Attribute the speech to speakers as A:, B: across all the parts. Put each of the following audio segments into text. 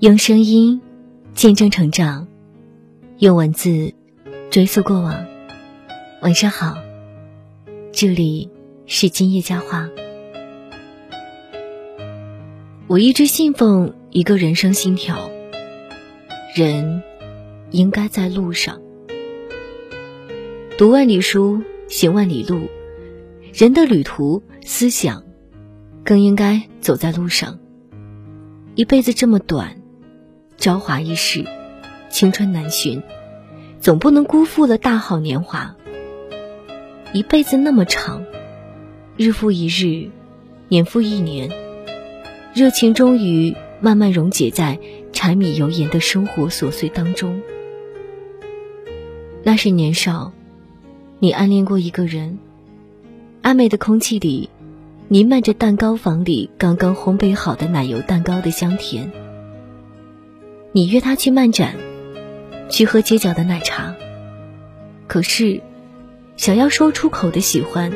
A: 用声音见证成长，用文字追溯过往。晚上好，这里是今夜佳话。我一直信奉一个人生信条：人应该在路上。读万里书，行万里路。人的旅途，思想，更应该走在路上。一辈子这么短，朝华易逝，青春难寻，总不能辜负了大好年华。一辈子那么长，日复一日，年复一年，热情终于慢慢溶解在柴米油盐的生活琐碎当中。那是年少，你暗恋过一个人。暧昧的空气里，弥漫着蛋糕房里刚刚烘焙好的奶油蛋糕的香甜。你约他去漫展，去喝街角的奶茶。可是，想要说出口的喜欢，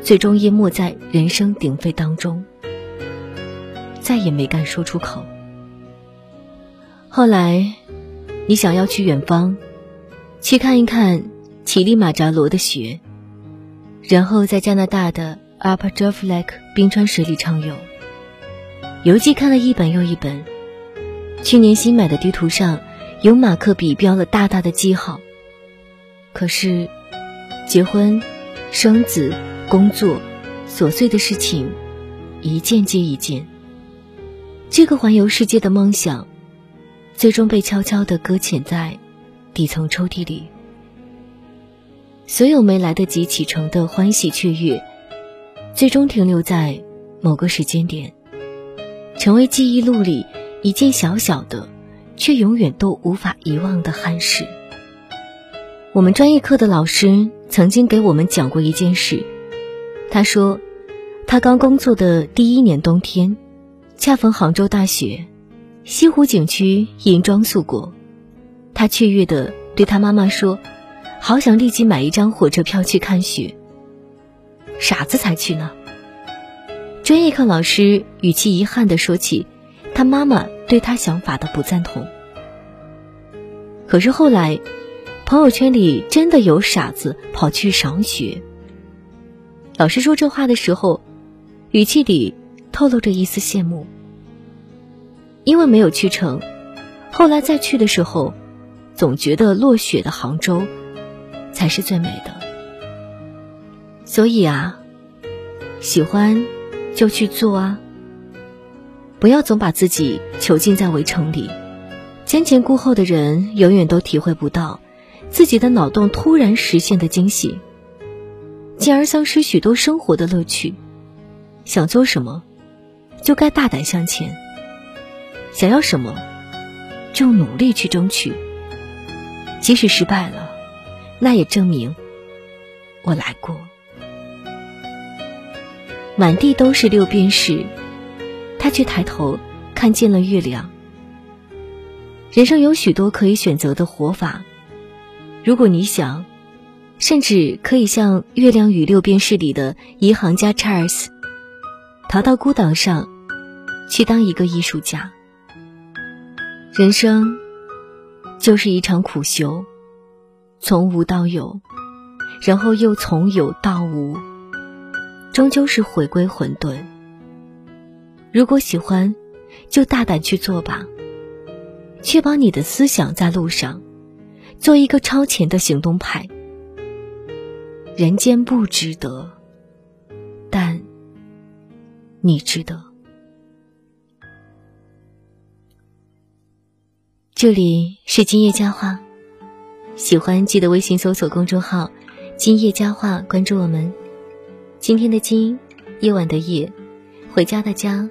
A: 最终淹没在人声鼎沸当中，再也没敢说出口。后来，你想要去远方，去看一看乞力马扎罗的雪。然后在加拿大的 Upper Drift Lake 冰川水里畅游，游记看了一本又一本。去年新买的地图上，有马克笔标了大大的记号。可是，结婚、生子、工作，琐碎的事情，一件接一件。这个环游世界的梦想，最终被悄悄地搁浅在底层抽屉里。所有没来得及启程的欢喜雀跃，最终停留在某个时间点，成为记忆录里一件小小的，却永远都无法遗忘的憾事。我们专业课的老师曾经给我们讲过一件事，他说，他刚工作的第一年冬天，恰逢杭州大雪，西湖景区银装素裹，他雀跃地对他妈妈说。好想立即买一张火车票去看雪。傻子才去呢。专业课老师语气遗憾地说起，他妈妈对他想法的不赞同。可是后来，朋友圈里真的有傻子跑去赏雪。老师说这话的时候，语气里透露着一丝羡慕。因为没有去成，后来再去的时候，总觉得落雪的杭州。才是最美的。所以啊，喜欢就去做啊，不要总把自己囚禁在围城里。瞻前顾后的人永远都体会不到自己的脑洞突然实现的惊喜，进而丧失许多生活的乐趣。想做什么，就该大胆向前；想要什么，就努力去争取。即使失败了。那也证明我来过。满地都是六便士，他却抬头看见了月亮。人生有许多可以选择的活法，如果你想，甚至可以像《月亮与六便士》里的银行家查尔斯，逃到孤岛上，去当一个艺术家。人生就是一场苦修。从无到有，然后又从有到无，终究是回归混沌。如果喜欢，就大胆去做吧，确保你的思想在路上，做一个超前的行动派。人间不值得，但你值得。这里是今夜佳话。喜欢记得微信搜索公众号“今夜佳话”，关注我们。今天的今，夜晚的夜，回家的家，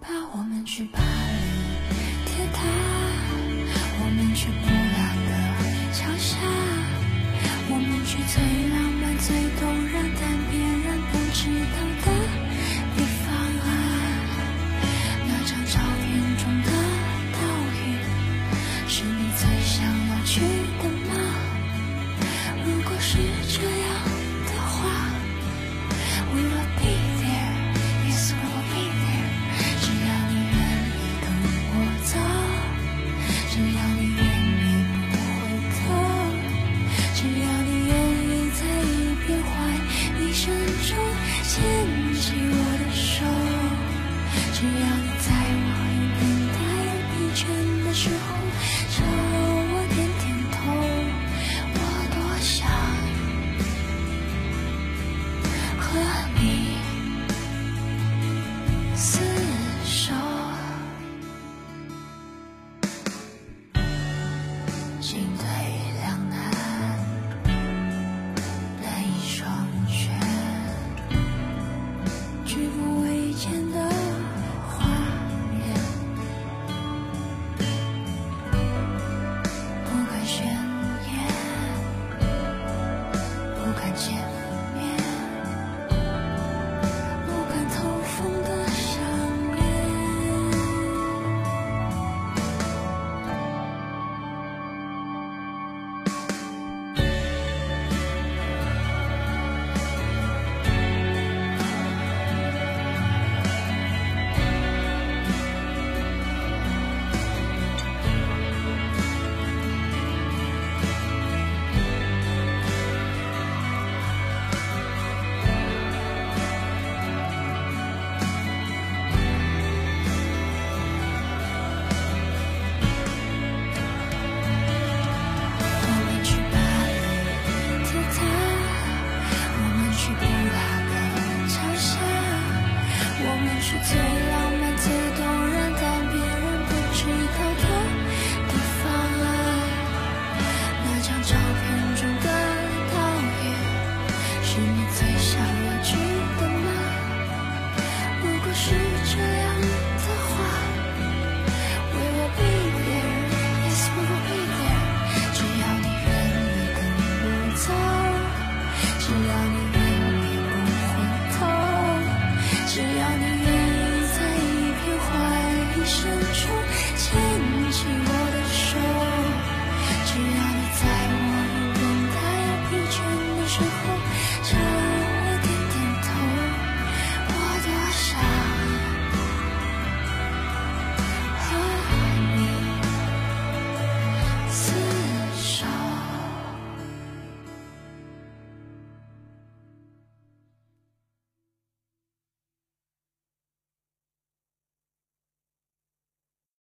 A: 吧，我们去巴黎铁塔，我
B: 们去。